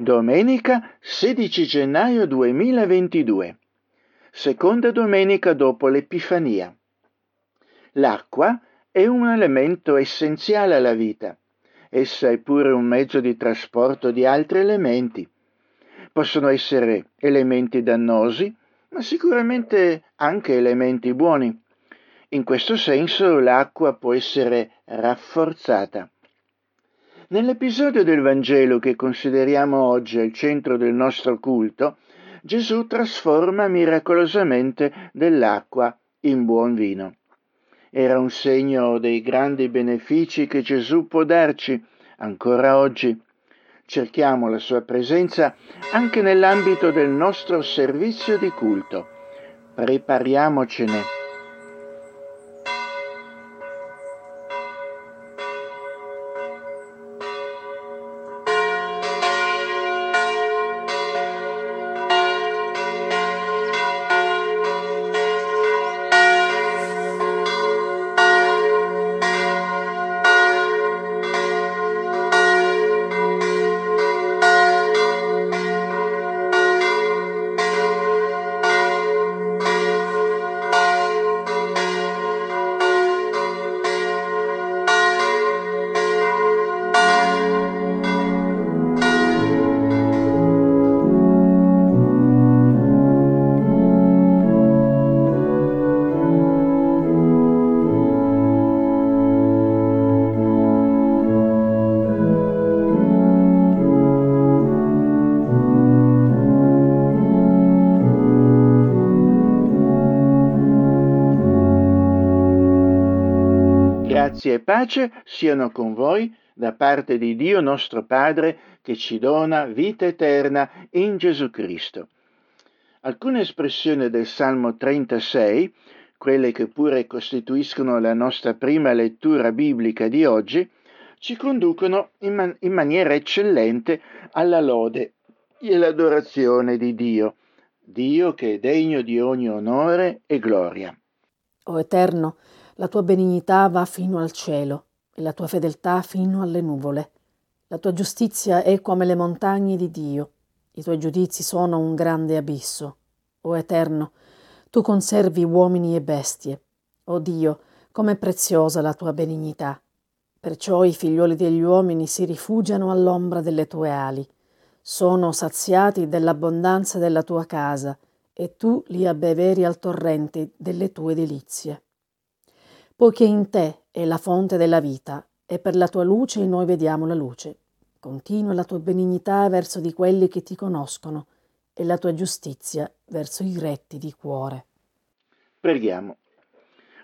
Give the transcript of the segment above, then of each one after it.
Domenica 16 gennaio 2022. Seconda domenica dopo l'Epifania. L'acqua è un elemento essenziale alla vita. Essa è pure un mezzo di trasporto di altri elementi. Possono essere elementi dannosi, ma sicuramente anche elementi buoni. In questo senso l'acqua può essere rafforzata. Nell'episodio del Vangelo che consideriamo oggi al centro del nostro culto, Gesù trasforma miracolosamente dell'acqua in buon vino. Era un segno dei grandi benefici che Gesù può darci ancora oggi. Cerchiamo la sua presenza anche nell'ambito del nostro servizio di culto. Prepariamocene. Grazie e pace siano con voi da parte di Dio nostro Padre che ci dona vita eterna in Gesù Cristo. Alcune espressioni del Salmo 36, quelle che pure costituiscono la nostra prima lettura biblica di oggi, ci conducono in, man- in maniera eccellente alla lode e all'adorazione di Dio, Dio che è degno di ogni onore e gloria. O Eterno, la tua benignità va fino al cielo e la tua fedeltà fino alle nuvole. La tua giustizia è come le montagne di Dio. I tuoi giudizi sono un grande abisso. O Eterno, tu conservi uomini e bestie. O Dio, com'è preziosa la tua benignità. Perciò i figlioli degli uomini si rifugiano all'ombra delle tue ali. Sono saziati dell'abbondanza della tua casa e tu li abbeveri al torrente delle tue delizie poiché in te è la fonte della vita e per la tua luce noi vediamo la luce. Continua la tua benignità verso di quelli che ti conoscono e la tua giustizia verso i retti di cuore. Preghiamo.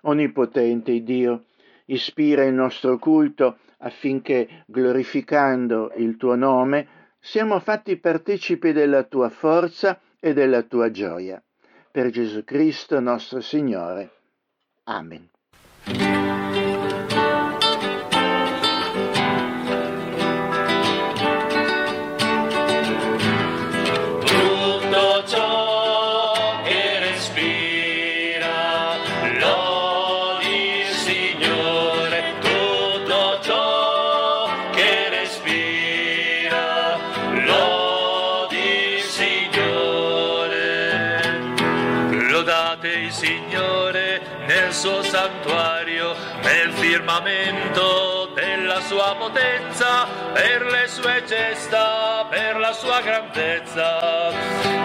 Onnipotente Dio, ispira il nostro culto affinché, glorificando il tuo nome, siamo fatti partecipi della tua forza e della tua gioia. Per Gesù Cristo nostro Signore. Amen. Thank you. Firmamento della sua potenza, per le sue gesta, per la sua grandezza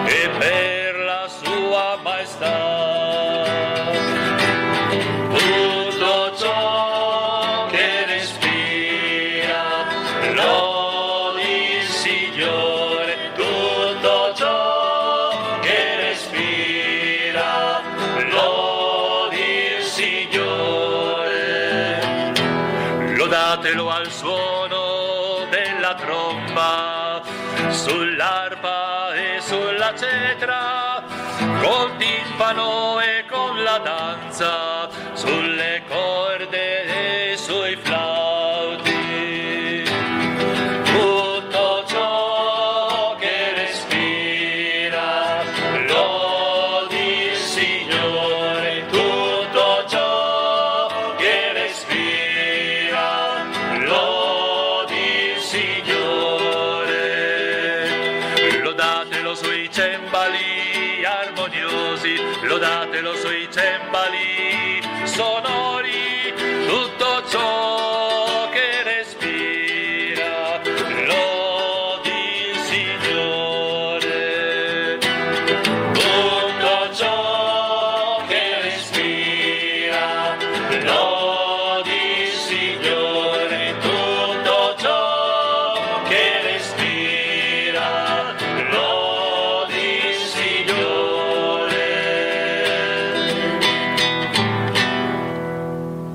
e per la sua maestà. Sulla cetra, col timpano e con la danza, sulle corde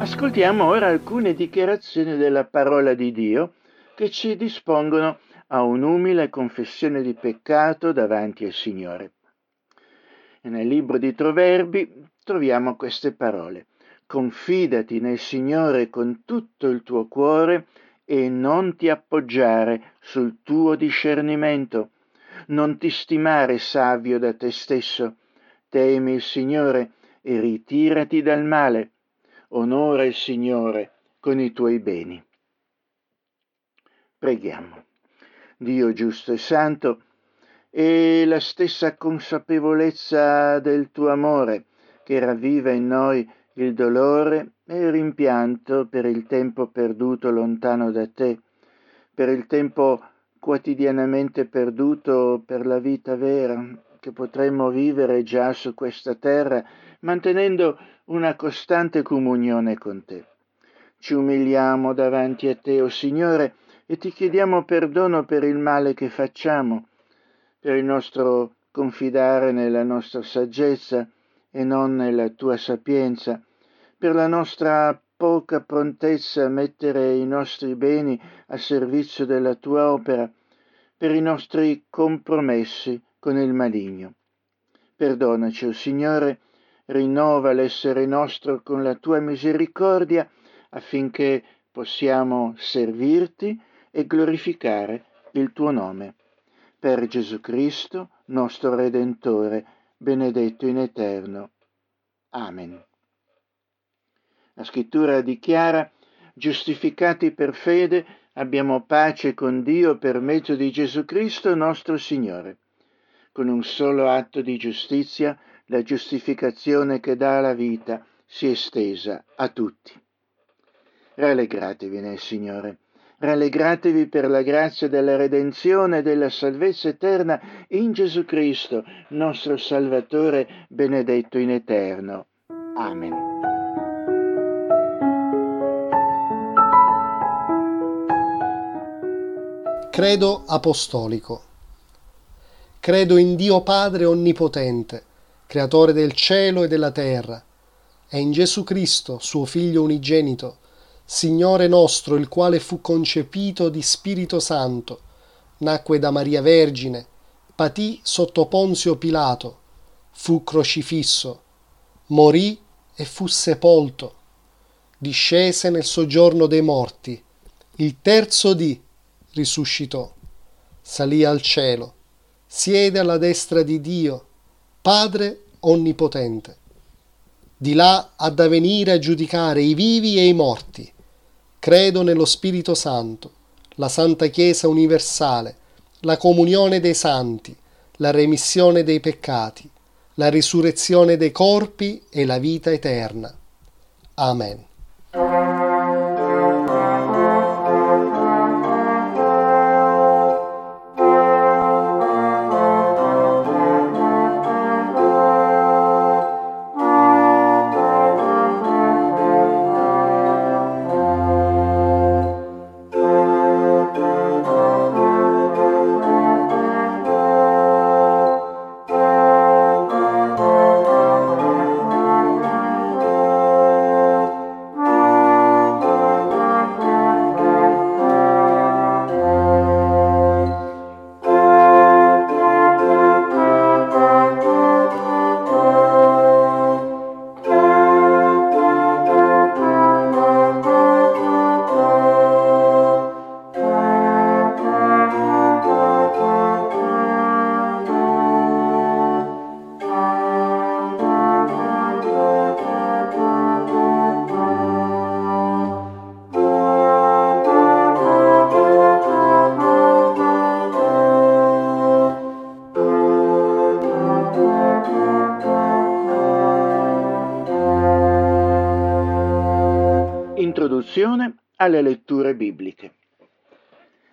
Ascoltiamo ora alcune dichiarazioni della parola di Dio che ci dispongono a un'umile confessione di peccato davanti al Signore. Nel libro di Proverbi troviamo queste parole. Confidati nel Signore con tutto il tuo cuore e non ti appoggiare sul tuo discernimento. Non ti stimare savio da te stesso. Temi il Signore e ritirati dal male. Onora il Signore con i tuoi beni. Preghiamo. Dio giusto e santo, e la stessa consapevolezza del tuo amore che ravviva in noi il dolore e il rimpianto per il tempo perduto lontano da te, per il tempo quotidianamente perduto per la vita vera che potremmo vivere già su questa terra, mantenendo una costante comunione con te. Ci umiliamo davanti a te, o oh Signore, e ti chiediamo perdono per il male che facciamo, per il nostro confidare nella nostra saggezza e non nella tua sapienza, per la nostra poca prontezza a mettere i nostri beni a servizio della tua opera, per i nostri compromessi con il maligno. Perdonaci, o oh Signore, rinnova l'essere nostro con la tua misericordia affinché possiamo servirti e glorificare il tuo nome. Per Gesù Cristo, nostro Redentore, benedetto in eterno. Amen. La scrittura dichiara, giustificati per fede, abbiamo pace con Dio per mezzo di Gesù Cristo nostro Signore. Con un solo atto di giustizia, la giustificazione che dà la vita si è estesa a tutti. Rallegratevi nel Signore. Rallegratevi per la grazia della redenzione e della salvezza eterna in Gesù Cristo, nostro Salvatore, benedetto in eterno. Amen. Credo apostolico. Credo in Dio Padre Onnipotente, Creatore del cielo e della terra, e in Gesù Cristo, suo Figlio unigenito, Signore nostro, il quale fu concepito di Spirito Santo, nacque da Maria Vergine, patì sotto Ponzio Pilato, fu crocifisso, morì e fu sepolto, discese nel soggiorno dei morti, il terzo dì risuscitò, salì al cielo, siede alla destra di Dio, Padre Onnipotente. Di là ha da venire a giudicare i vivi e i morti. Credo nello Spirito Santo, la Santa Chiesa universale, la comunione dei santi, la remissione dei peccati, la risurrezione dei corpi e la vita eterna. Amen. Alle letture bibliche.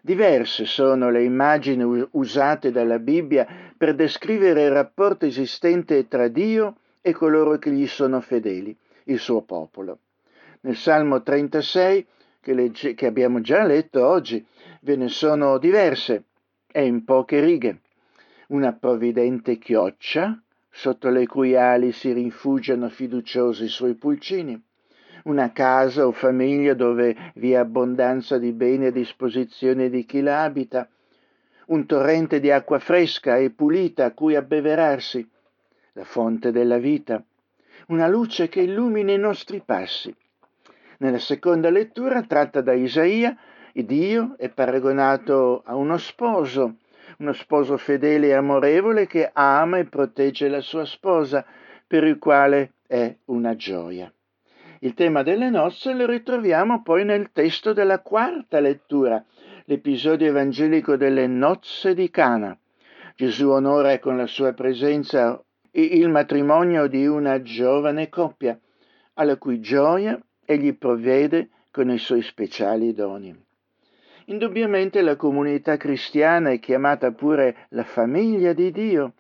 Diverse sono le immagini usate dalla Bibbia per descrivere il rapporto esistente tra Dio e coloro che gli sono fedeli, il suo popolo. Nel Salmo 36, che, legge, che abbiamo già letto oggi, ve ne sono diverse e in poche righe. Una provvidente chioccia, sotto le cui ali si rinfugiano fiduciosi i suoi pulcini una casa o famiglia dove vi è abbondanza di beni a disposizione di chi la abita, un torrente di acqua fresca e pulita a cui abbeverarsi, la fonte della vita, una luce che illumina i nostri passi. Nella seconda lettura, tratta da Isaia, Dio è paragonato a uno sposo, uno sposo fedele e amorevole che ama e protegge la sua sposa, per il quale è una gioia. Il tema delle nozze lo ritroviamo poi nel testo della quarta lettura, l'episodio evangelico delle nozze di Cana. Gesù onora con la sua presenza il matrimonio di una giovane coppia, alla cui gioia egli provvede con i suoi speciali doni. Indubbiamente la comunità cristiana è chiamata pure la famiglia di Dio,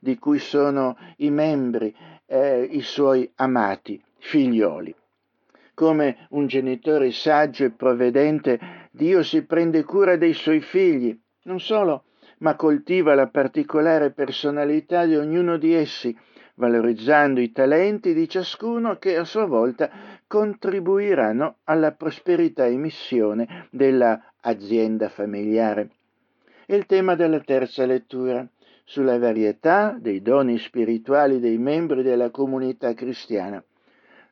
di cui sono i membri, eh, i suoi amati figlioli come un genitore saggio e provvedente, Dio si prende cura dei suoi figli, non solo, ma coltiva la particolare personalità di ognuno di essi, valorizzando i talenti di ciascuno che a sua volta contribuiranno alla prosperità e missione della azienda familiare. Il tema della terza lettura sulla varietà dei doni spirituali dei membri della comunità cristiana.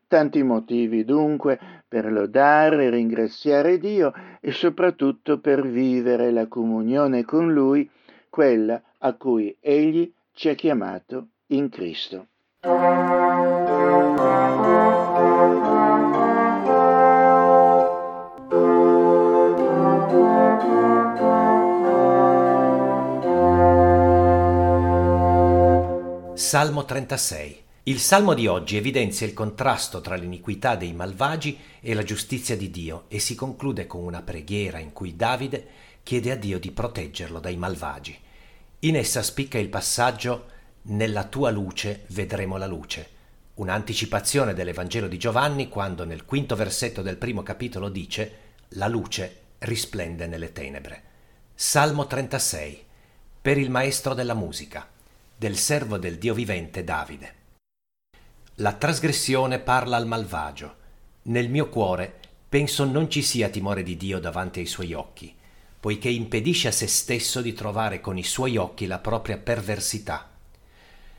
Tanti motivi dunque per lodare e ringraziare Dio e soprattutto per vivere la comunione con Lui, quella a cui Egli ci ha chiamato in Cristo. Salmo 36 il salmo di oggi evidenzia il contrasto tra l'iniquità dei malvagi e la giustizia di Dio e si conclude con una preghiera in cui Davide chiede a Dio di proteggerlo dai malvagi. In essa spicca il passaggio Nella tua luce vedremo la luce, un'anticipazione dell'Evangelo di Giovanni quando nel quinto versetto del primo capitolo dice La luce risplende nelle tenebre. Salmo 36 per il maestro della musica, del servo del Dio vivente Davide. La trasgressione parla al malvagio. Nel mio cuore penso non ci sia timore di Dio davanti ai suoi occhi, poiché impedisce a se stesso di trovare con i suoi occhi la propria perversità.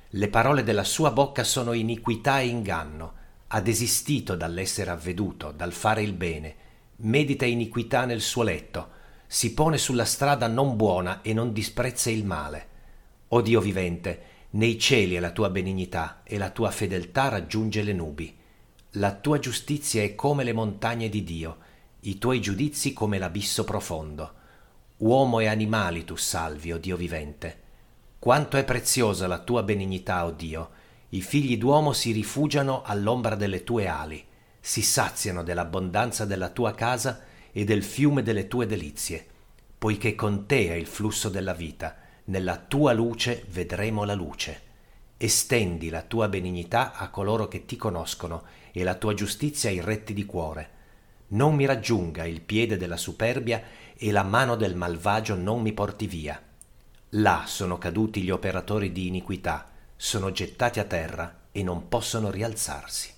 Le parole della sua bocca sono iniquità e inganno, ha desistito dall'essere avveduto, dal fare il bene, medita iniquità nel suo letto, si pone sulla strada non buona e non disprezza il male. O Dio vivente, nei cieli è la tua benignità e la tua fedeltà raggiunge le nubi. La tua giustizia è come le montagne di Dio, i tuoi giudizi come l'abisso profondo. Uomo e animali tu salvi, o oh Dio vivente. Quanto è preziosa la tua benignità, o oh Dio! I figli d'uomo si rifugiano all'ombra delle tue ali, si saziano dell'abbondanza della tua casa e del fiume delle tue delizie, poiché con te è il flusso della vita nella tua luce vedremo la luce. Estendi la tua benignità a coloro che ti conoscono e la tua giustizia ai retti di cuore. Non mi raggiunga il piede della superbia e la mano del malvagio non mi porti via. Là sono caduti gli operatori di iniquità, sono gettati a terra e non possono rialzarsi.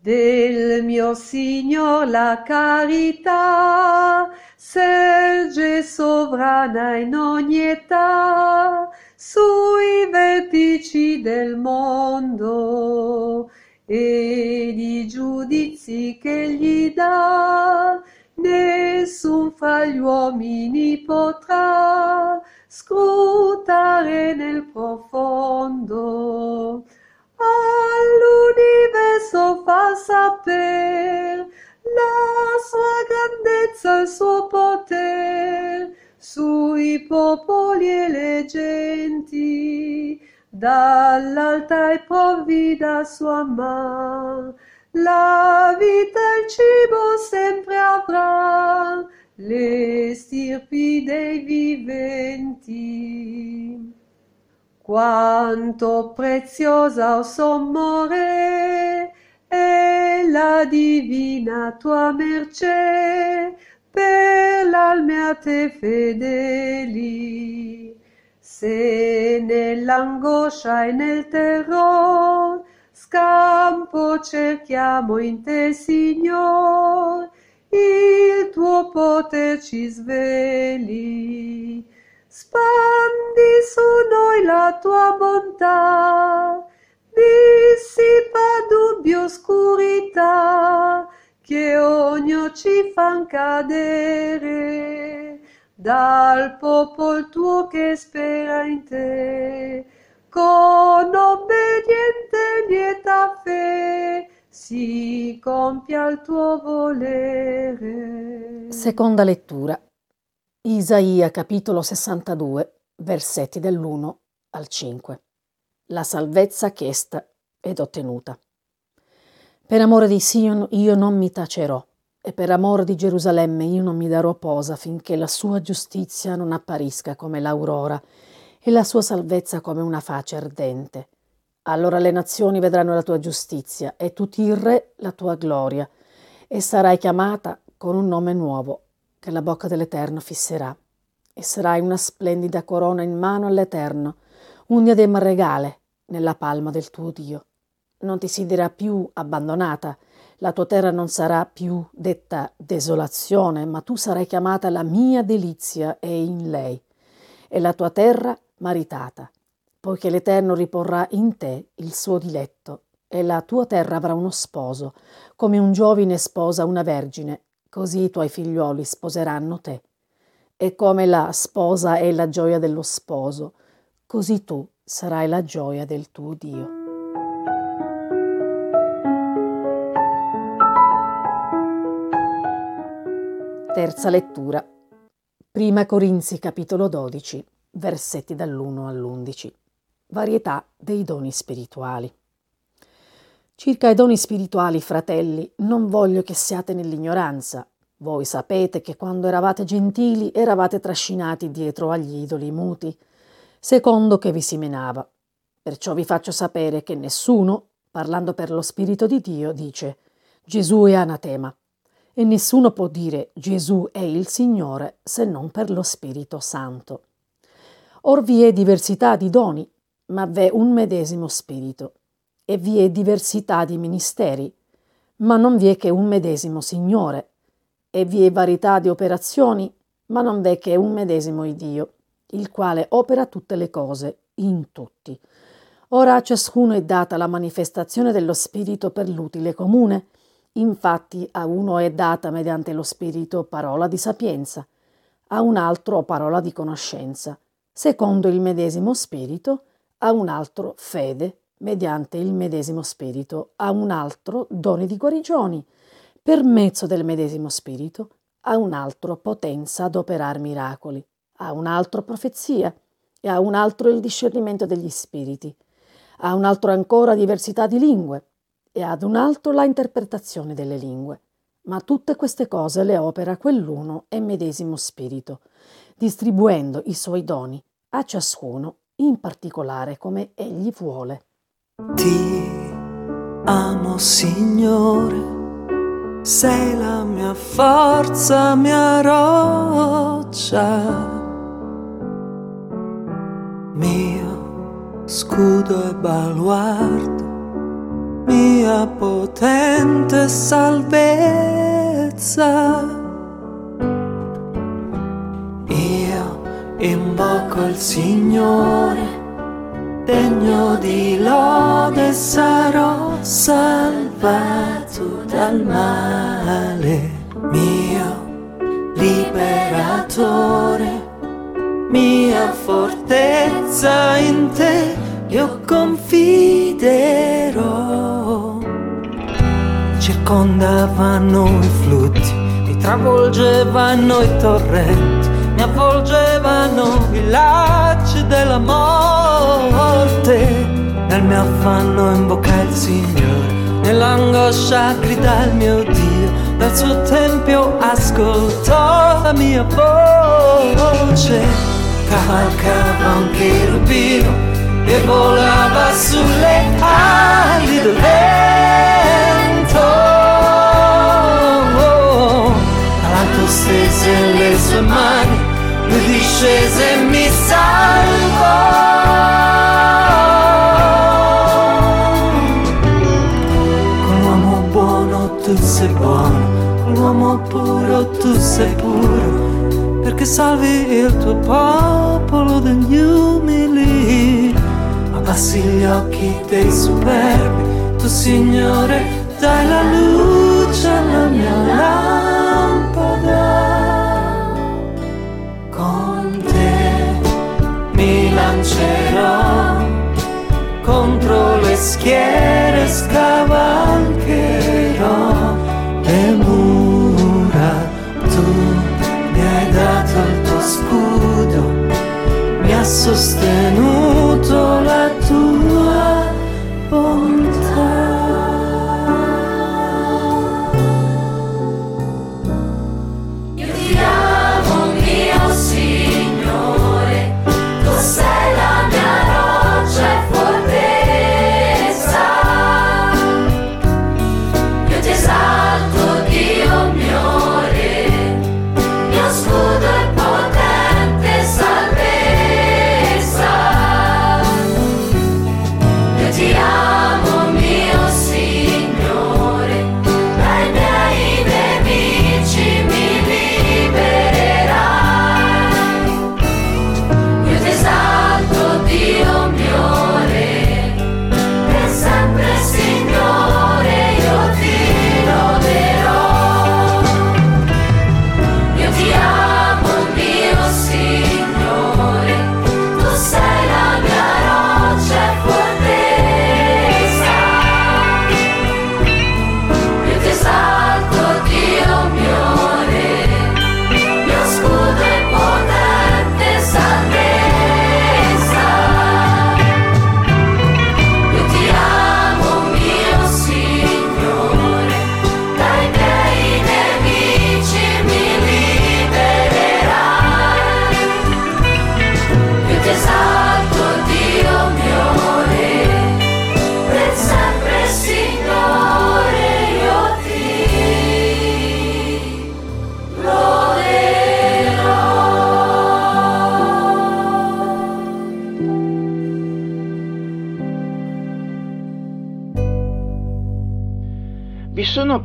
Del mio Signor la carità serge sovrana in ogni età sui vertici del mondo ed i giudizi che gli dà nessun fra gli uomini potrà scrutare nel profondo. All'universo fa saper la sua grandezza, il suo poter sui popoli e le genti, dall'alta e provvida sua man, la vita il cibo sempre avrà, le stirpi dei viventi. Quanto preziosa, o oh sommore, la divina tua mercè per l'alme a te fedeli. Se nell'angoscia e nel terror scampo cerchiamo in te, Signor, il tuo poter ci sveli. Spandi su noi la tua bontà, dissipa dubbi oscurità, che ogni ci fan cadere dal popolo tuo che spera in te con obbediente lieta fe si compia il tuo volere. Seconda lettura. Isaia capitolo 62, versetti dall'1 al 5. La salvezza chiesta ed ottenuta. Per amore di Sion io non mi tacerò, e per amore di Gerusalemme io non mi darò posa finché la sua giustizia non apparisca come l'aurora e la sua salvezza come una face ardente. Allora le nazioni vedranno la tua giustizia e tutti i re la tua gloria, e sarai chiamata con un nome nuovo che la bocca dell'Eterno fisserà. E sarai una splendida corona in mano all'Eterno, un diadema regale nella palma del tuo Dio. Non ti si dirà più abbandonata, la tua terra non sarà più detta desolazione, ma tu sarai chiamata la mia delizia e in lei. E la tua terra maritata, poiché l'Eterno riporrà in te il suo diletto, e la tua terra avrà uno sposo, come un giovine sposa una vergine, così i tuoi figlioli sposeranno te. E come la sposa è la gioia dello sposo, così tu sarai la gioia del tuo Dio. Terza lettura. Prima Corinzi capitolo 12 versetti dall'1 all'11. Varietà dei doni spirituali. Circa i doni spirituali, fratelli, non voglio che siate nell'ignoranza. Voi sapete che quando eravate gentili eravate trascinati dietro agli idoli muti, secondo che vi si menava. Perciò vi faccio sapere che nessuno, parlando per lo Spirito di Dio, dice Gesù è anatema. E nessuno può dire Gesù è il Signore se non per lo Spirito Santo. Or vi è diversità di doni, ma v'è un medesimo spirito, e vi è diversità di ministeri, ma non vi è che un medesimo Signore, e vi è varietà di operazioni, ma non v'è che un medesimo Dio, il quale opera tutte le cose in tutti. Ora a ciascuno è data la manifestazione dello Spirito per l'utile comune. Infatti a uno è data mediante lo Spirito parola di sapienza, a un altro parola di conoscenza, secondo il medesimo spirito, a un altro fede, mediante il medesimo spirito, a un altro doni di guarigioni, per mezzo del medesimo spirito, a un altro potenza ad operar miracoli, a un altro profezia, e a un altro il discernimento degli spiriti, a un altro ancora diversità di lingue, e ad un altro la interpretazione delle lingue. Ma tutte queste cose le opera quell'uno e medesimo spirito, distribuendo i suoi doni a ciascuno in particolare come egli vuole. Ti amo Signore, sei la mia forza, mia roccia, mio scudo e baluardo, mia potente salvezza. Invoco il Signore, degno di lode sarò salvato dal male, mio liberatore, mia fortezza in te io confiderò. Circondavano i flutti, mi travolgevano i torrenti mi avvolgevano i lacci della morte. Nel mio affanno invoca il Signore, nell'angoscia grida il mio Dio, dal suo tempio ascoltò la mia voce, cavalcava un cherubino e volava sulle ali del vento. Oh, L'alto stese le sue mani, lui discese e mi salvò. tu sei buono, l'uomo puro tu sei puro, perché salvi il tuo popolo dagli umili. Abbassi gli occhi dei superbi, tu Signore dai la luce alla mia lampada. Con te mi lancerò contro le schiere scavalcherò sostenuto la tua bontà.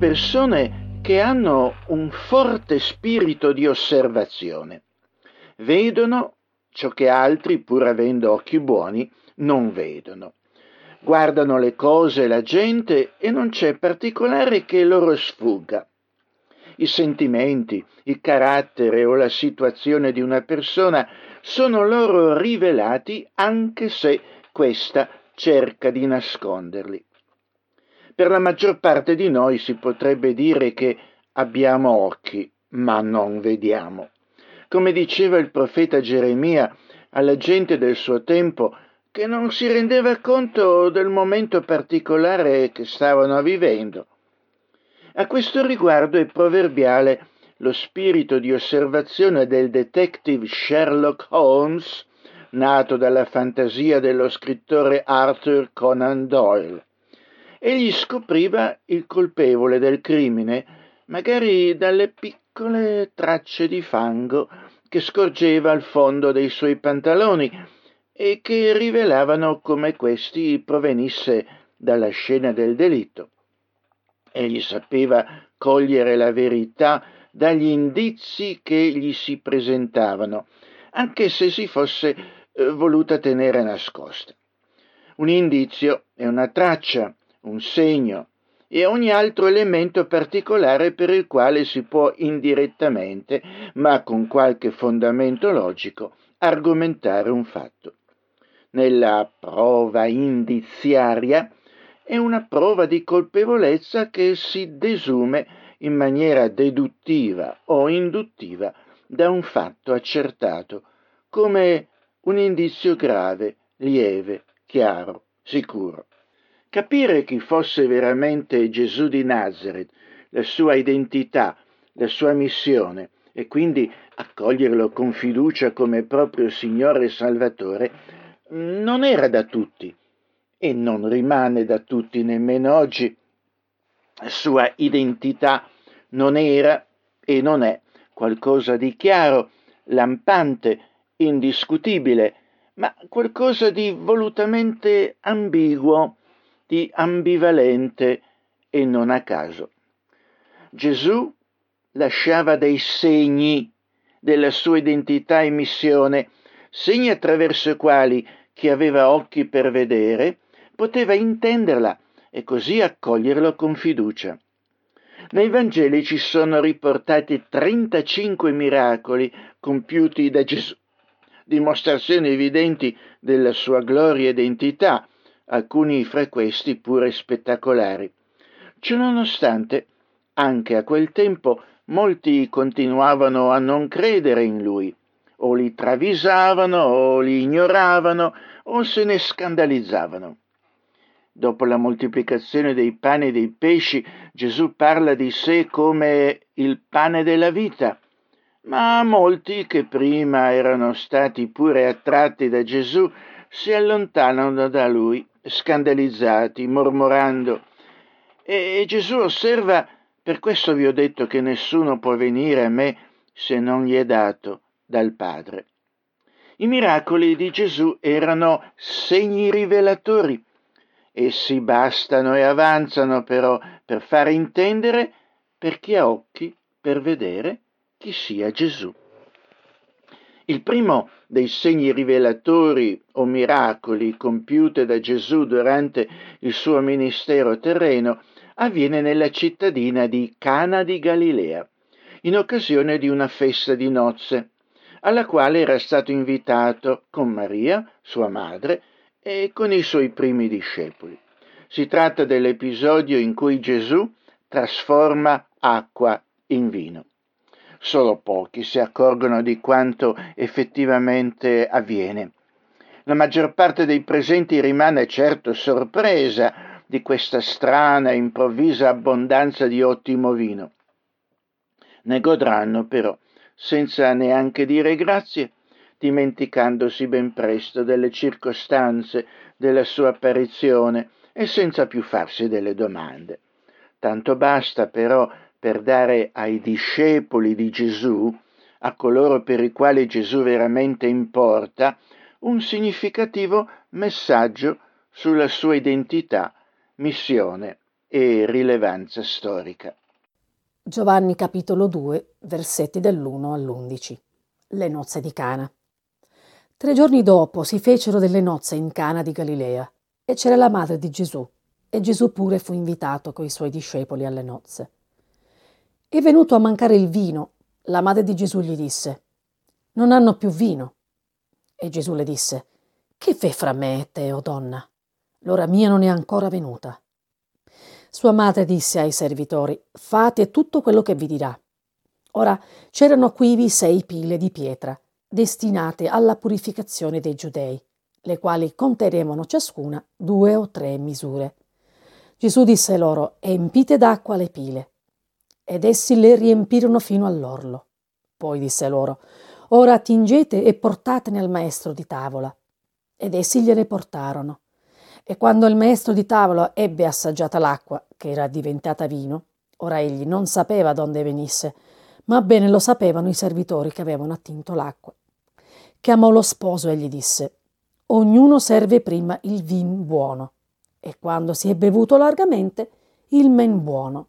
Persone che hanno un forte spirito di osservazione. Vedono ciò che altri, pur avendo occhi buoni, non vedono. Guardano le cose la gente e non c'è particolare che loro sfugga. I sentimenti, il carattere o la situazione di una persona sono loro rivelati anche se questa cerca di nasconderli. Per la maggior parte di noi si potrebbe dire che abbiamo occhi, ma non vediamo. Come diceva il profeta Geremia alla gente del suo tempo, che non si rendeva conto del momento particolare che stavano vivendo. A questo riguardo è proverbiale lo spirito di osservazione del detective Sherlock Holmes, nato dalla fantasia dello scrittore Arthur Conan Doyle. Egli scopriva il colpevole del crimine, magari dalle piccole tracce di fango che scorgeva al fondo dei suoi pantaloni e che rivelavano come questi provenisse dalla scena del delitto. Egli sapeva cogliere la verità dagli indizi che gli si presentavano, anche se si fosse eh, voluta tenere nascosta. Un indizio è una traccia, un segno e ogni altro elemento particolare per il quale si può indirettamente, ma con qualche fondamento logico, argomentare un fatto. Nella prova indiziaria è una prova di colpevolezza che si desume in maniera deduttiva o induttiva da un fatto accertato, come un indizio grave, lieve, chiaro, sicuro. Capire chi fosse veramente Gesù di Nazareth, la sua identità, la sua missione e quindi accoglierlo con fiducia come proprio Signore e Salvatore, non era da tutti e non rimane da tutti nemmeno oggi. La sua identità non era e non è qualcosa di chiaro, lampante, indiscutibile, ma qualcosa di volutamente ambiguo, di ambivalente e non a caso. Gesù lasciava dei segni della sua identità e missione, segni attraverso i quali chi aveva occhi per vedere poteva intenderla e così accoglierlo con fiducia. Nei Vangeli ci sono riportati 35 miracoli compiuti da Gesù, dimostrazioni evidenti della sua gloria ed entità, alcuni fra questi pure spettacolari. Ciononostante, anche a quel tempo molti continuavano a non credere in lui, o li travisavano, o li ignoravano, o se ne scandalizzavano. Dopo la moltiplicazione dei pani e dei pesci, Gesù parla di sé come il pane della vita, ma molti che prima erano stati pure attratti da Gesù si allontanano da lui, scandalizzati, mormorando. E Gesù osserva, per questo vi ho detto che nessuno può venire a me se non gli è dato dal Padre. I miracoli di Gesù erano segni rivelatori Essi bastano e avanzano però per fare intendere per chi ha occhi per vedere chi sia Gesù. Il primo dei segni rivelatori o miracoli compiute da Gesù durante il suo ministero terreno avviene nella cittadina di Cana di Galilea, in occasione di una festa di nozze, alla quale era stato invitato con Maria, sua madre, e con i suoi primi discepoli. Si tratta dell'episodio in cui Gesù trasforma acqua in vino. Solo pochi si accorgono di quanto effettivamente avviene. La maggior parte dei presenti rimane certo sorpresa di questa strana e improvvisa abbondanza di ottimo vino. Ne godranno però, senza neanche dire grazie, dimenticandosi ben presto delle circostanze della sua apparizione e senza più farsi delle domande. Tanto basta però per dare ai discepoli di Gesù, a coloro per i quali Gesù veramente importa, un significativo messaggio sulla sua identità, missione e rilevanza storica. Giovanni capitolo 2, versetti dall'1 all'11. Le nozze di Cana. Tre giorni dopo si fecero delle nozze in Cana di Galilea e c'era la madre di Gesù e Gesù pure fu invitato coi suoi discepoli alle nozze. È venuto a mancare il vino. La madre di Gesù gli disse, non hanno più vino. E Gesù le disse, che fai fra me e te, o donna? L'ora mia non è ancora venuta. Sua madre disse ai servitori, fate tutto quello che vi dirà. Ora c'erano quivi sei pile di pietra destinate alla purificazione dei giudei, le quali contenevano ciascuna due o tre misure. Gesù disse loro, empite d'acqua le pile. Ed essi le riempirono fino all'orlo. Poi disse loro, ora tingete e portatene al maestro di tavola. Ed essi gliene portarono. E quando il maestro di tavola ebbe assaggiata l'acqua, che era diventata vino, ora egli non sapeva donde venisse, ma bene lo sapevano i servitori che avevano attinto l'acqua. Chiamò lo sposo e gli disse, ognuno serve prima il vin buono e quando si è bevuto largamente il men buono.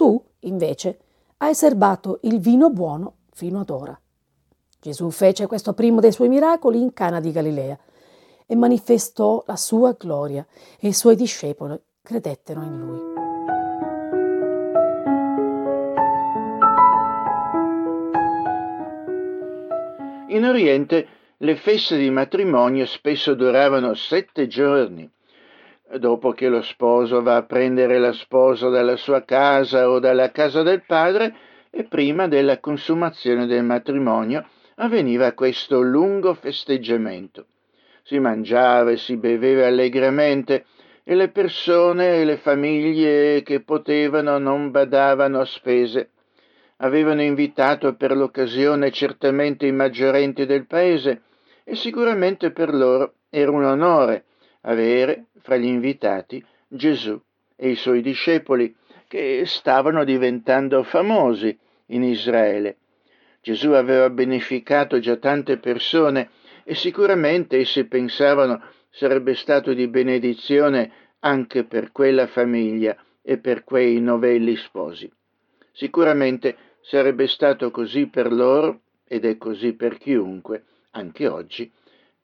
Tu, invece, hai serbato il vino buono fino ad ora. Gesù fece questo primo dei suoi miracoli in Cana di Galilea e manifestò la sua gloria e i suoi discepoli credettero in lui. In Oriente le feste di matrimonio spesso duravano sette giorni. Dopo che lo sposo va a prendere la sposa dalla sua casa o dalla casa del padre e prima della consumazione del matrimonio avveniva questo lungo festeggiamento. Si mangiava e si beveva allegramente e le persone e le famiglie che potevano non badavano a spese. Avevano invitato per l'occasione certamente i maggiorenti del paese e sicuramente per loro era un onore avere fra gli invitati Gesù e i suoi discepoli che stavano diventando famosi in Israele. Gesù aveva beneficato già tante persone e sicuramente essi pensavano sarebbe stato di benedizione anche per quella famiglia e per quei novelli sposi. Sicuramente sarebbe stato così per loro ed è così per chiunque, anche oggi,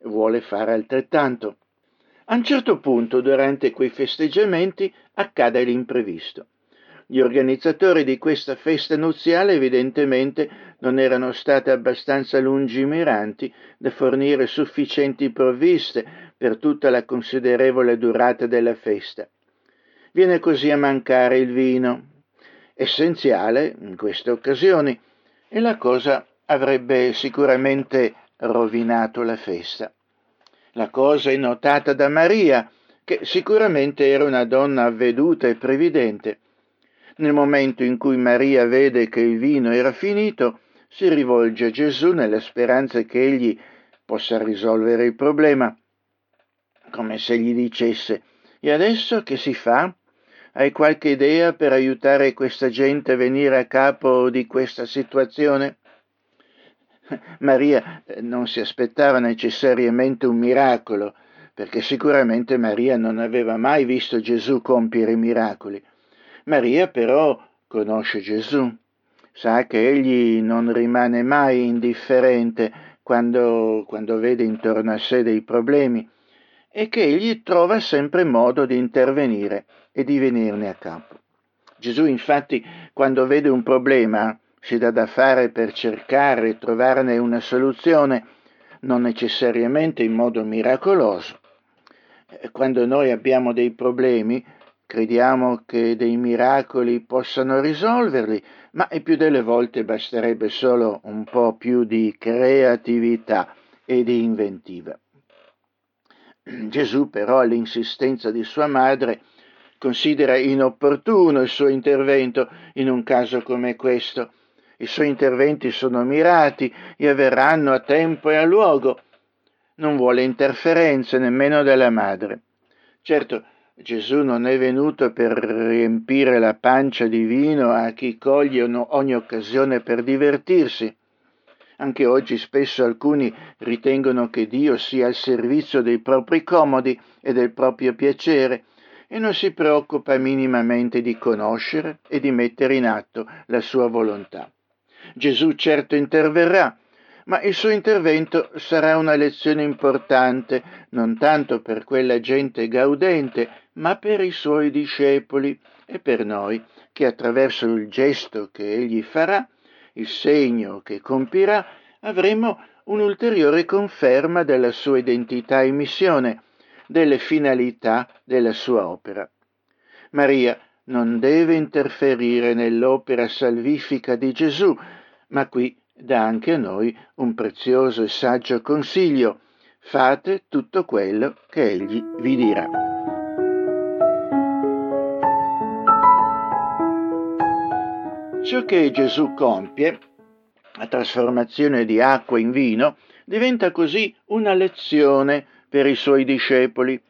vuole fare altrettanto. A un certo punto, durante quei festeggiamenti, accade l'imprevisto. Gli organizzatori di questa festa nuziale evidentemente non erano stati abbastanza lungimiranti da fornire sufficienti provviste per tutta la considerevole durata della festa. Viene così a mancare il vino, essenziale in queste occasioni, e la cosa avrebbe sicuramente rovinato la festa. La cosa è notata da Maria, che sicuramente era una donna avveduta e previdente. Nel momento in cui Maria vede che il vino era finito, si rivolge a Gesù nella speranza che egli possa risolvere il problema, come se gli dicesse E adesso che si fa? Hai qualche idea per aiutare questa gente a venire a capo di questa situazione? Maria eh, non si aspettava necessariamente un miracolo, perché sicuramente Maria non aveva mai visto Gesù compiere miracoli. Maria però conosce Gesù, sa che egli non rimane mai indifferente quando, quando vede intorno a sé dei problemi e che egli trova sempre modo di intervenire e di venirne a capo. Gesù infatti quando vede un problema si dà da fare per cercare e trovarne una soluzione, non necessariamente in modo miracoloso. Eh, quando noi abbiamo dei problemi, crediamo che dei miracoli possano risolverli, ma il più delle volte basterebbe solo un po' più di creatività e di inventiva. Gesù però all'insistenza di sua madre considera inopportuno il suo intervento in un caso come questo i suoi interventi sono mirati e avverranno a tempo e a luogo. Non vuole interferenze nemmeno della madre. Certo, Gesù non è venuto per riempire la pancia di vino a chi coglie ogni occasione per divertirsi. Anche oggi spesso alcuni ritengono che Dio sia al servizio dei propri comodi e del proprio piacere e non si preoccupa minimamente di conoscere e di mettere in atto la sua volontà. Gesù certo interverrà, ma il suo intervento sarà una lezione importante non tanto per quella gente gaudente, ma per i suoi discepoli e per noi che attraverso il gesto che egli farà, il segno che compirà, avremo un'ulteriore conferma della sua identità e missione, delle finalità della sua opera. Maria non deve interferire nell'opera salvifica di Gesù, ma qui dà anche a noi un prezioso e saggio consiglio. Fate tutto quello che egli vi dirà. Ciò che Gesù compie, la trasformazione di acqua in vino, diventa così una lezione per i suoi discepoli.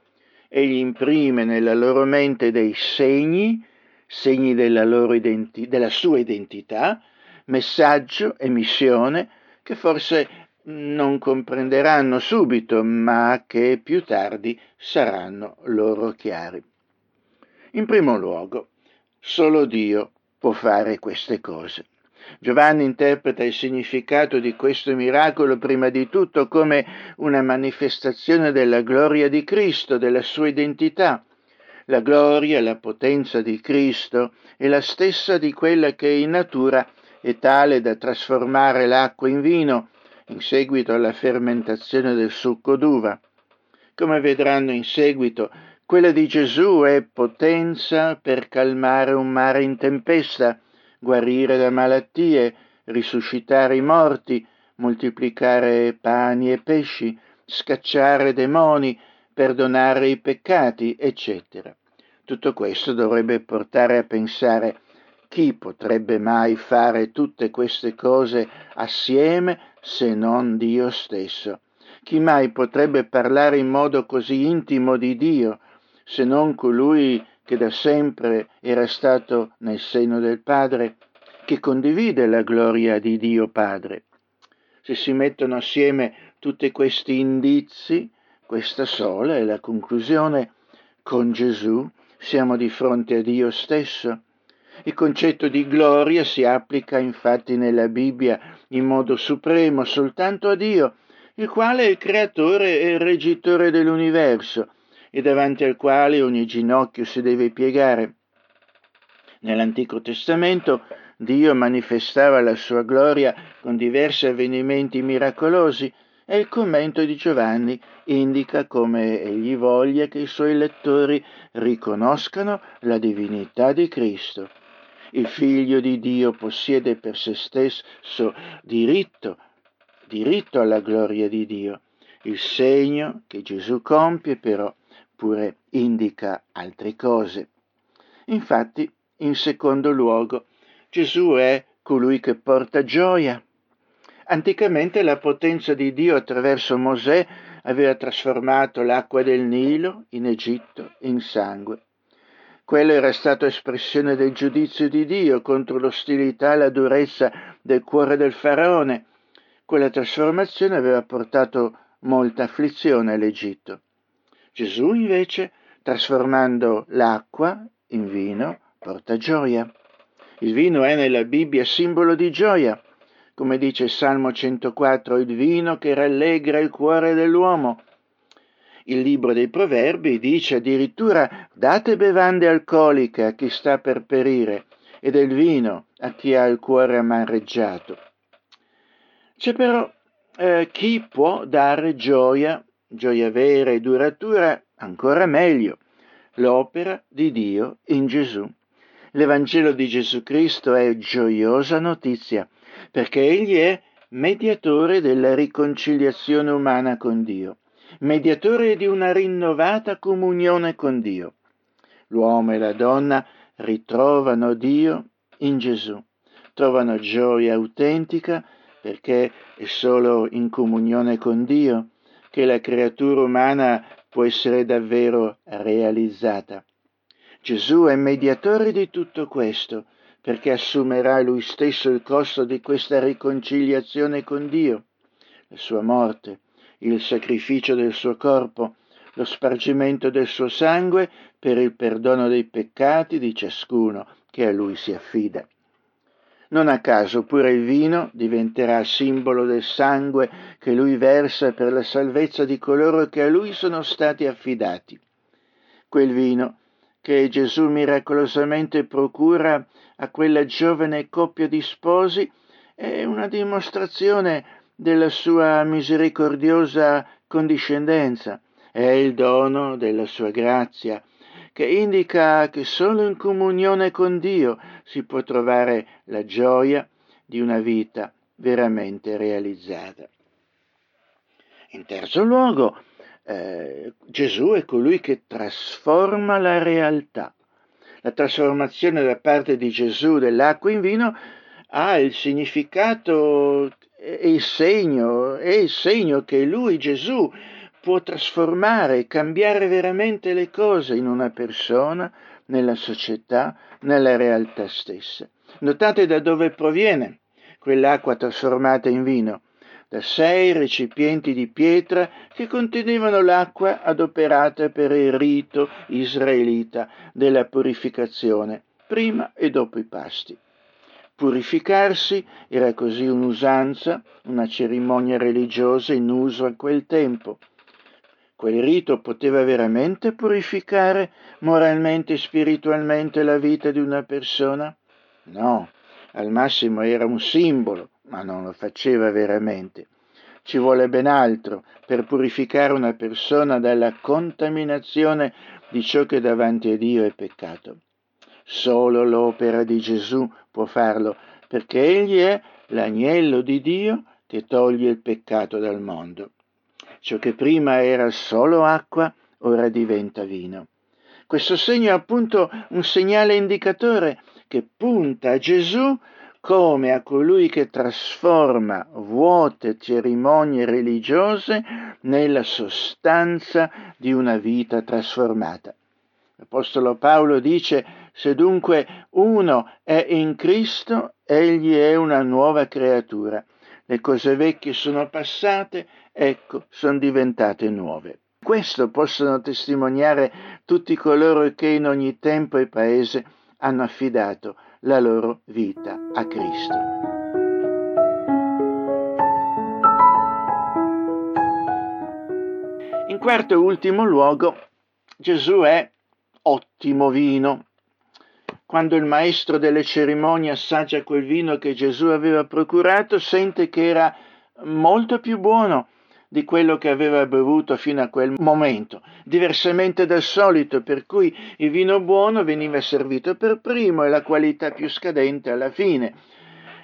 Egli imprime nella loro mente dei segni, segni della, identi- della sua identità, messaggio e missione che forse non comprenderanno subito, ma che più tardi saranno loro chiari. In primo luogo, solo Dio può fare queste cose. Giovanni interpreta il significato di questo miracolo prima di tutto come una manifestazione della gloria di Cristo, della sua identità. La gloria, la potenza di Cristo è la stessa di quella che in natura è tale da trasformare l'acqua in vino in seguito alla fermentazione del succo d'uva. Come vedranno in seguito, quella di Gesù è potenza per calmare un mare in tempesta, guarire da malattie, risuscitare i morti, moltiplicare pani e pesci, scacciare demoni, perdonare i peccati, eccetera. Tutto questo dovrebbe portare a pensare chi potrebbe mai fare tutte queste cose assieme se non Dio stesso? Chi mai potrebbe parlare in modo così intimo di Dio se non colui che da sempre era stato nel seno del Padre, che condivide la gloria di Dio Padre? Se si mettono assieme tutti questi indizi, questa sola è la conclusione. Con Gesù siamo di fronte a Dio stesso. Il concetto di gloria si applica infatti nella Bibbia in modo supremo soltanto a Dio, il quale è il creatore e il reggitore dell'universo e davanti al quale ogni ginocchio si deve piegare. Nell'Antico Testamento Dio manifestava la sua gloria con diversi avvenimenti miracolosi e il commento di Giovanni indica come egli voglia che i suoi lettori riconoscano la divinità di Cristo. Il figlio di Dio possiede per se stesso diritto, diritto alla gloria di Dio. Il segno che Gesù compie però pure indica altre cose. Infatti, in secondo luogo, Gesù è colui che porta gioia. Anticamente la potenza di Dio attraverso Mosè aveva trasformato l'acqua del Nilo in Egitto in sangue. Quello era stato espressione del giudizio di Dio contro l'ostilità e la durezza del cuore del faraone. Quella trasformazione aveva portato molta afflizione all'Egitto. Gesù invece, trasformando l'acqua in vino, porta gioia. Il vino è nella Bibbia simbolo di gioia, come dice il Salmo 104, il vino che rallegra il cuore dell'uomo. Il libro dei Proverbi dice addirittura date bevande alcoliche a chi sta per perire e del vino a chi ha il cuore amareggiato. C'è però eh, chi può dare gioia gioia vera e duratura, ancora meglio, l'opera di Dio in Gesù. L'Evangelo di Gesù Cristo è gioiosa notizia, perché Egli è mediatore della riconciliazione umana con Dio, mediatore di una rinnovata comunione con Dio. L'uomo e la donna ritrovano Dio in Gesù, trovano gioia autentica perché è solo in comunione con Dio che la creatura umana può essere davvero realizzata. Gesù è mediatore di tutto questo, perché assumerà lui stesso il costo di questa riconciliazione con Dio, la sua morte, il sacrificio del suo corpo, lo spargimento del suo sangue per il perdono dei peccati di ciascuno che a lui si affida. Non a caso pure il vino diventerà simbolo del sangue che lui versa per la salvezza di coloro che a lui sono stati affidati. Quel vino che Gesù miracolosamente procura a quella giovane coppia di sposi è una dimostrazione della sua misericordiosa condiscendenza, è il dono della sua grazia, che indica che solo in comunione con Dio si può trovare la gioia di una vita veramente realizzata. In terzo luogo, eh, Gesù è colui che trasforma la realtà. La trasformazione da parte di Gesù dell'acqua in vino ha il significato e il segno, è il segno che lui, Gesù, può trasformare, cambiare veramente le cose in una persona, nella società, nella realtà stessa. Notate da dove proviene quell'acqua trasformata in vino, da sei recipienti di pietra che contenevano l'acqua adoperata per il rito israelita della purificazione, prima e dopo i pasti. Purificarsi era così un'usanza, una cerimonia religiosa in uso a quel tempo. Quel rito poteva veramente purificare moralmente e spiritualmente la vita di una persona? No, al massimo era un simbolo, ma non lo faceva veramente. Ci vuole ben altro per purificare una persona dalla contaminazione di ciò che davanti a Dio è peccato. Solo l'opera di Gesù può farlo, perché Egli è l'agnello di Dio che toglie il peccato dal mondo. Ciò che prima era solo acqua, ora diventa vino. Questo segno è appunto un segnale indicatore che punta a Gesù come a colui che trasforma vuote cerimonie religiose nella sostanza di una vita trasformata. L'Apostolo Paolo dice, se dunque uno è in Cristo, egli è una nuova creatura. Le cose vecchie sono passate, ecco, sono diventate nuove. Questo possono testimoniare tutti coloro che in ogni tempo e paese hanno affidato la loro vita a Cristo. In quarto e ultimo luogo, Gesù è ottimo vino. Quando il maestro delle cerimonie assaggia quel vino che Gesù aveva procurato, sente che era molto più buono di quello che aveva bevuto fino a quel momento, diversamente dal solito, per cui il vino buono veniva servito per primo e la qualità più scadente alla fine.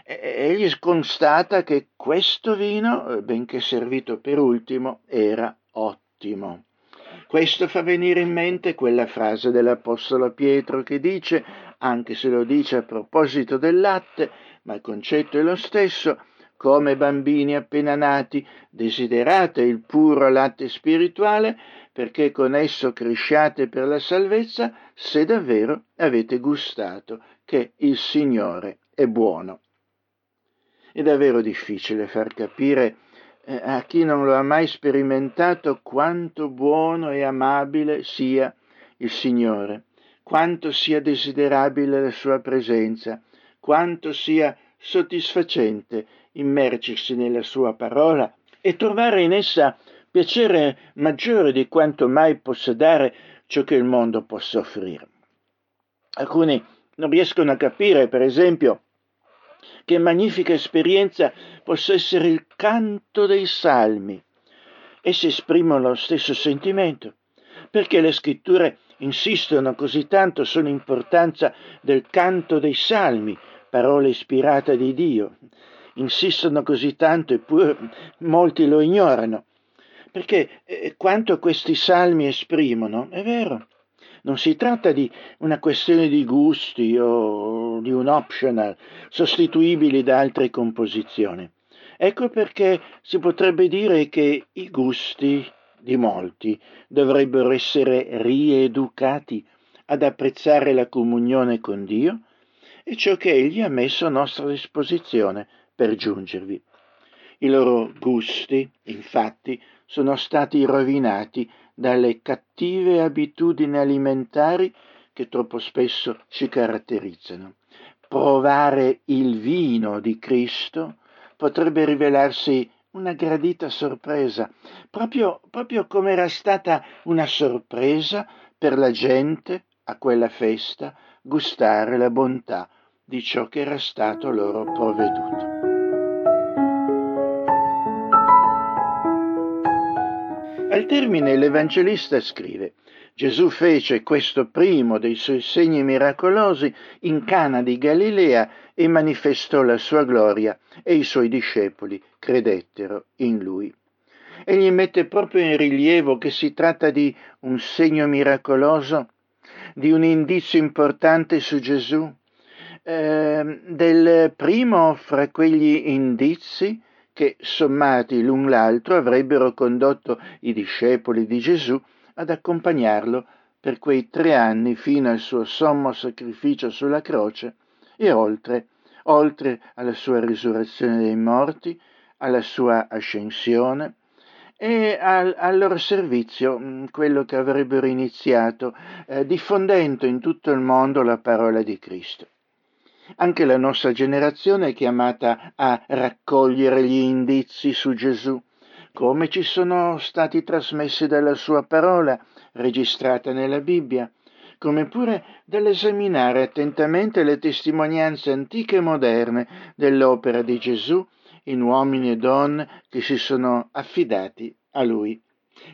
Egli constata che questo vino, eh, benché servito per ultimo, era ottimo. Questo fa venire in mente quella frase dell'Apostolo Pietro che dice, anche se lo dice a proposito del latte, ma il concetto è lo stesso, come bambini appena nati, desiderate il puro latte spirituale, perché con esso cresciate per la salvezza, se davvero avete gustato che il Signore è buono. È davvero difficile far capire eh, a chi non lo ha mai sperimentato quanto buono e amabile sia il Signore, quanto sia desiderabile la sua presenza, quanto sia soddisfacente immergersi nella sua parola e trovare in essa piacere maggiore di quanto mai possa dare ciò che il mondo possa offrire. Alcuni non riescono a capire, per esempio, che magnifica esperienza possa essere il canto dei salmi. Essi esprimono lo stesso sentimento, perché le scritture insistono così tanto sull'importanza del canto dei salmi, parole ispirate di Dio, insistono così tanto eppure molti lo ignorano. Perché eh, quanto questi salmi esprimono, è vero, non si tratta di una questione di gusti o di un optional sostituibili da altre composizioni. Ecco perché si potrebbe dire che i gusti di molti dovrebbero essere rieducati ad apprezzare la comunione con Dio e ciò che Egli ha messo a nostra disposizione per giungervi. I loro gusti, infatti, sono stati rovinati dalle cattive abitudini alimentari che troppo spesso ci caratterizzano. Provare il vino di Cristo potrebbe rivelarsi una gradita sorpresa, proprio, proprio come era stata una sorpresa per la gente a quella festa gustare la bontà di ciò che era stato loro provveduto. Al termine l'Evangelista scrive Gesù fece questo primo dei suoi segni miracolosi in Cana di Galilea e manifestò la sua gloria e i suoi discepoli credettero in lui. Egli mette proprio in rilievo che si tratta di un segno miracoloso, di un indizio importante su Gesù, eh, del primo fra quegli indizi che, sommati l'un l'altro, avrebbero condotto i discepoli di Gesù ad accompagnarlo per quei tre anni fino al suo sommo sacrificio sulla croce e oltre, oltre alla sua risurrezione dei morti, alla sua ascensione e al, al loro servizio, mm, quello che avrebbero iniziato, eh, diffondendo in tutto il mondo la parola di Cristo. Anche la nostra generazione è chiamata a raccogliere gli indizi su Gesù, come ci sono stati trasmessi dalla sua parola, registrata nella Bibbia, come pure dall'esaminare attentamente le testimonianze antiche e moderne dell'opera di Gesù in uomini e donne che si sono affidati a Lui.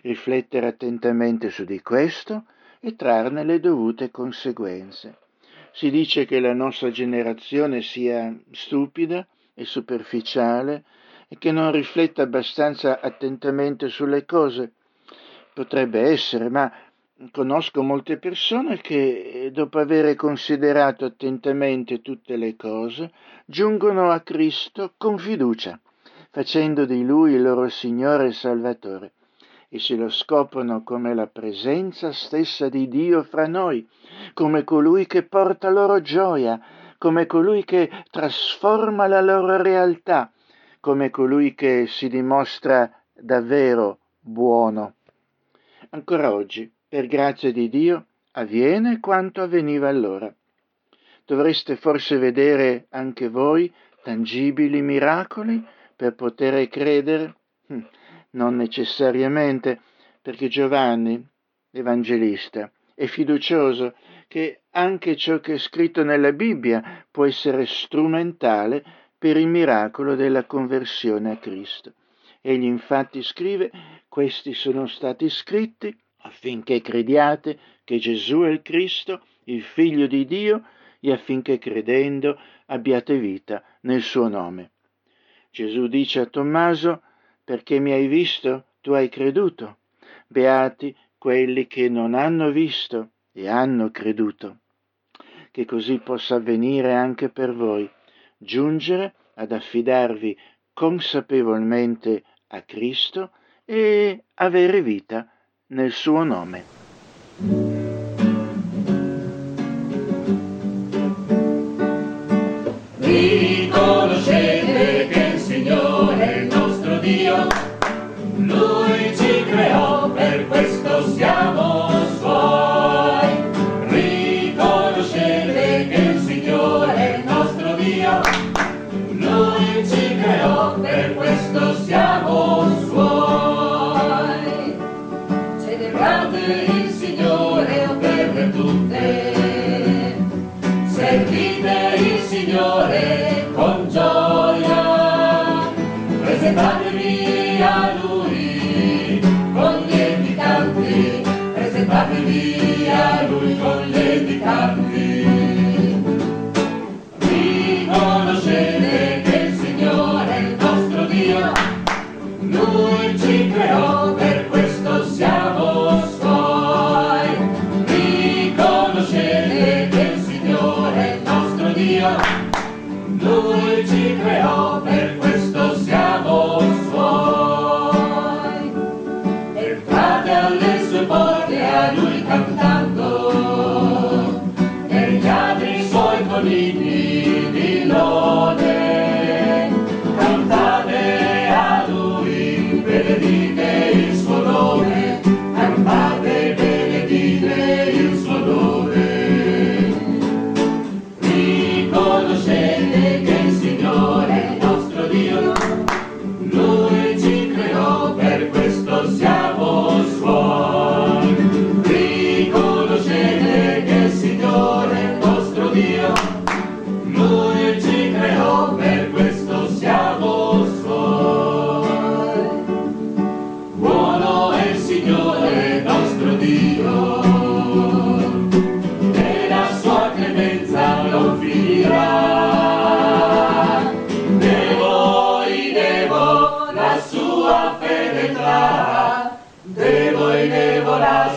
Riflettere attentamente su di questo e trarne le dovute conseguenze. Si dice che la nostra generazione sia stupida e superficiale e che non rifletta abbastanza attentamente sulle cose. Potrebbe essere, ma conosco molte persone che, dopo aver considerato attentamente tutte le cose, giungono a Cristo con fiducia, facendo di Lui il loro Signore e Salvatore, e se lo scoprono come la presenza stessa di Dio fra noi, come colui che porta loro gioia, come colui che trasforma la loro realtà, come colui che si dimostra davvero buono. Ancora oggi, per grazia di Dio, avviene quanto avveniva allora. Dovreste forse vedere anche voi tangibili miracoli per poter credere? Non necessariamente, perché Giovanni, evangelista, è fiducioso che anche ciò che è scritto nella Bibbia può essere strumentale per il miracolo della conversione a Cristo. Egli infatti scrive, questi sono stati scritti affinché crediate che Gesù è il Cristo, il Figlio di Dio, e affinché credendo abbiate vita nel suo nome. Gesù dice a Tommaso, perché mi hai visto, tu hai creduto. Beati quelli che non hanno visto e hanno creduto. Che così possa avvenire anche per voi, giungere ad affidarvi consapevolmente a Cristo e avere vita nel suo nome. Lui ci creò, per questo siamo suoi. Celebrate il Signore per tutte. Servite il Signore con gioia, presentatevi a Lui con lieti canti, presentatevi a Lui con lieti canti.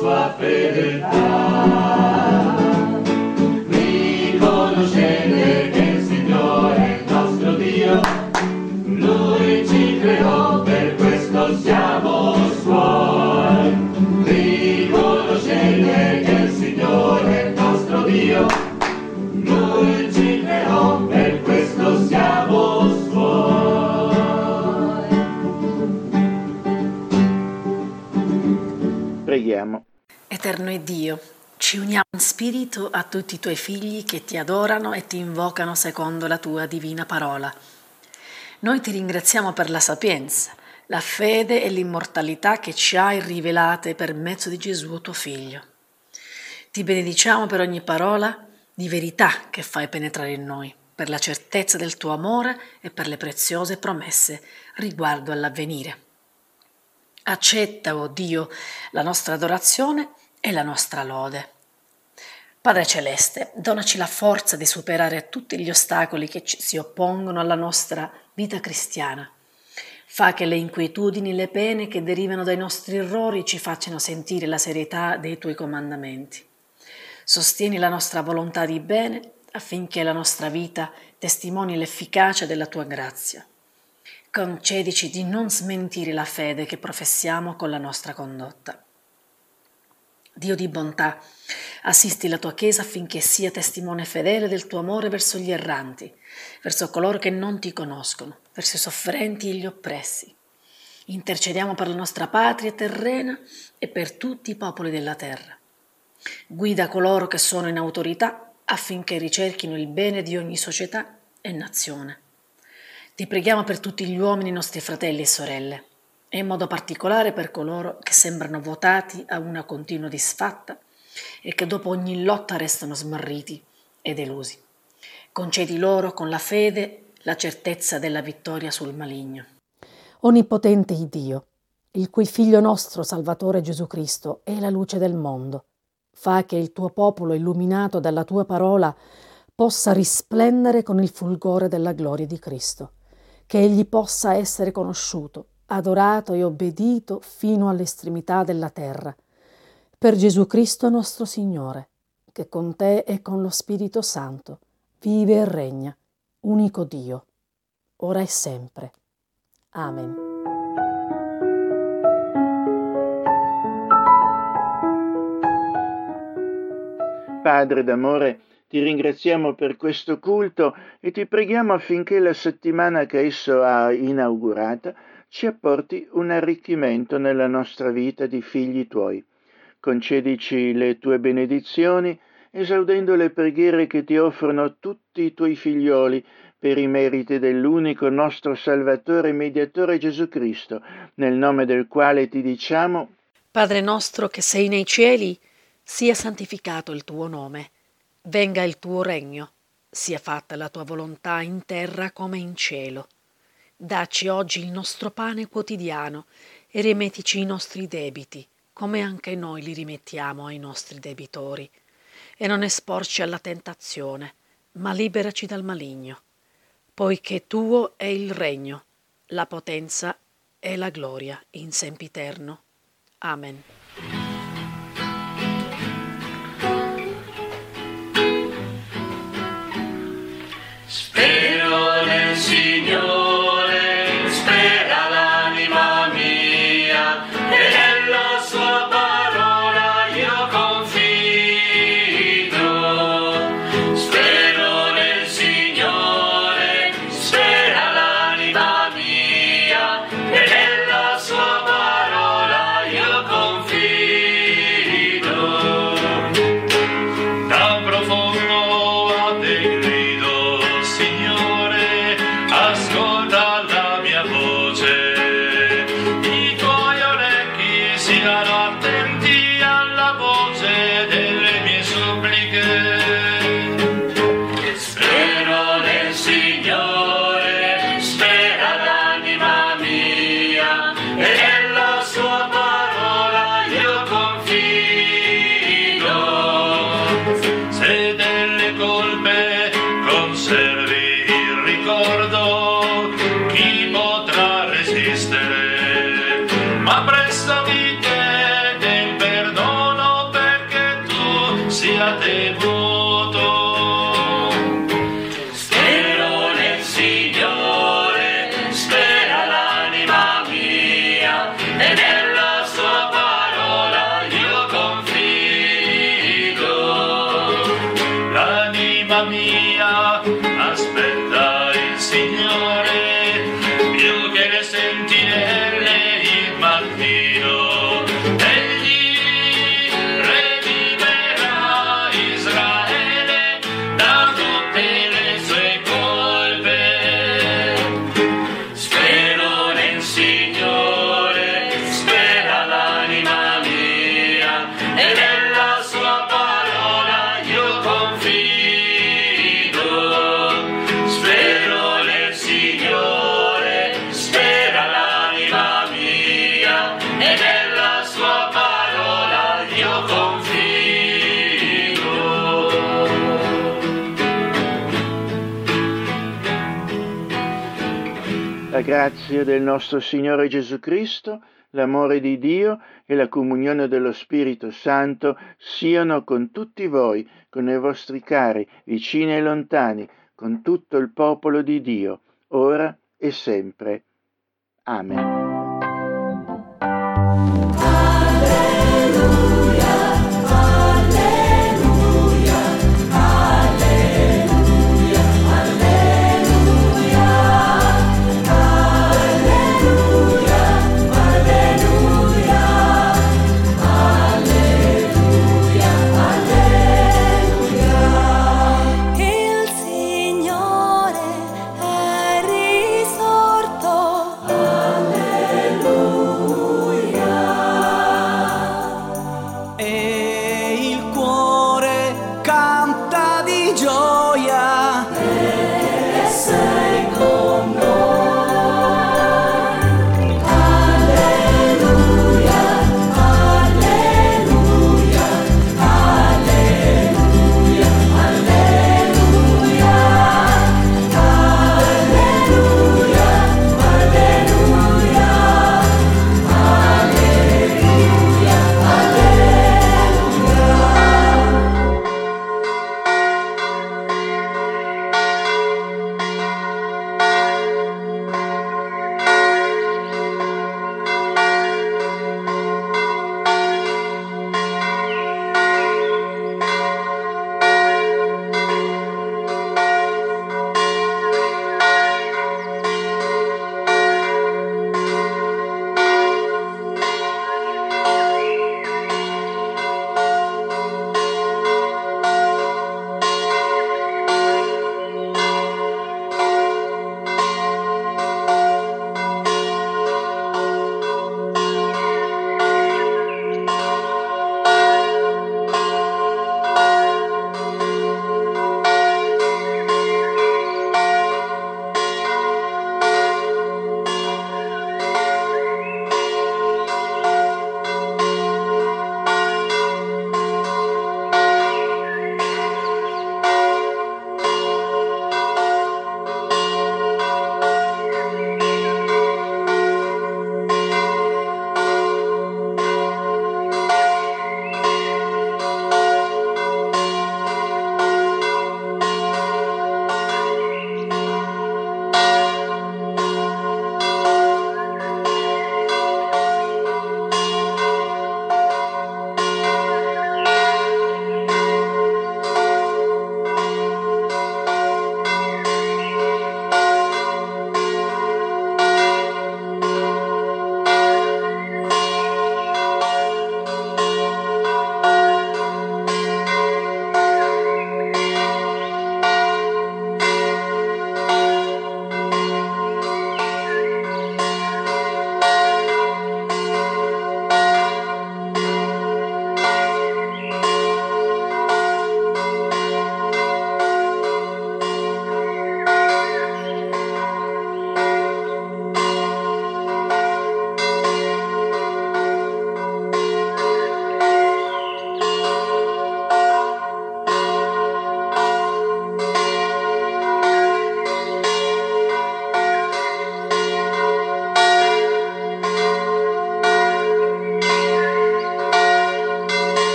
Devo la sua ci uniamo in spirito a tutti i tuoi figli che ti adorano e ti invocano secondo la tua divina parola. Noi ti ringraziamo per la sapienza, la fede e l'immortalità che ci hai rivelate per mezzo di Gesù tuo Figlio. Ti benediciamo per ogni parola di verità che fai penetrare in noi, per la certezza del tuo amore e per le preziose promesse riguardo all'avvenire. Accetta, o oh Dio, la nostra adorazione e la nostra lode. Padre Celeste, donaci la forza di superare tutti gli ostacoli che ci si oppongono alla nostra vita cristiana. Fa che le inquietudini, le pene che derivano dai nostri errori ci facciano sentire la serietà dei tuoi comandamenti. Sostieni la nostra volontà di bene affinché la nostra vita testimoni l'efficacia della tua grazia. Concedici di non smentire la fede che professiamo con la nostra condotta. Dio di bontà, assisti la tua Chiesa affinché sia testimone fedele del tuo amore verso gli erranti, verso coloro che non ti conoscono, verso i sofferenti e gli oppressi. Intercediamo per la nostra patria terrena e per tutti i popoli della terra. Guida coloro che sono in autorità affinché ricerchino il bene di ogni società e nazione. Ti preghiamo per tutti gli uomini nostri fratelli e sorelle, e in modo particolare per coloro che sembrano votati a una continua disfatta e che dopo ogni lotta restano smarriti e delusi. Concedi loro con la fede la certezza della vittoria sul maligno. Onnipotente Dio, il cui Figlio nostro Salvatore Gesù Cristo è la luce del mondo, fa che il tuo popolo illuminato dalla tua parola possa risplendere con il fulgore della gloria di Cristo, che egli possa essere conosciuto, adorato e obbedito fino all'estremità della terra. Per Gesù Cristo nostro Signore, che con te e con lo Spirito Santo vive e regna, unico Dio, ora e sempre. Amen. Padre d'amore, ti ringraziamo per questo culto e ti preghiamo affinché la settimana che esso ha inaugurata ci apporti un arricchimento nella nostra vita di figli tuoi. Concedici le tue benedizioni, esaudendo le preghiere che ti offrono tutti i tuoi figlioli per i meriti dell'unico nostro Salvatore e Mediatore Gesù Cristo, nel nome del quale ti diciamo Padre nostro che sei nei cieli, sia santificato il tuo nome, venga il tuo regno, sia fatta la tua volontà in terra come in cielo. Dacci oggi il nostro pane quotidiano e rimettici i nostri debiti, come anche noi li rimettiamo ai nostri debitori. E non esporci alla tentazione, ma liberaci dal maligno, poiché tuo è il regno, la potenza e la gloria in sempiterno. Amen. Grazia del nostro Signore Gesù Cristo, l'amore di Dio e la comunione dello Spirito Santo siano con tutti voi, con i vostri cari, vicini e lontani, con tutto il popolo di Dio, ora e sempre. Amen.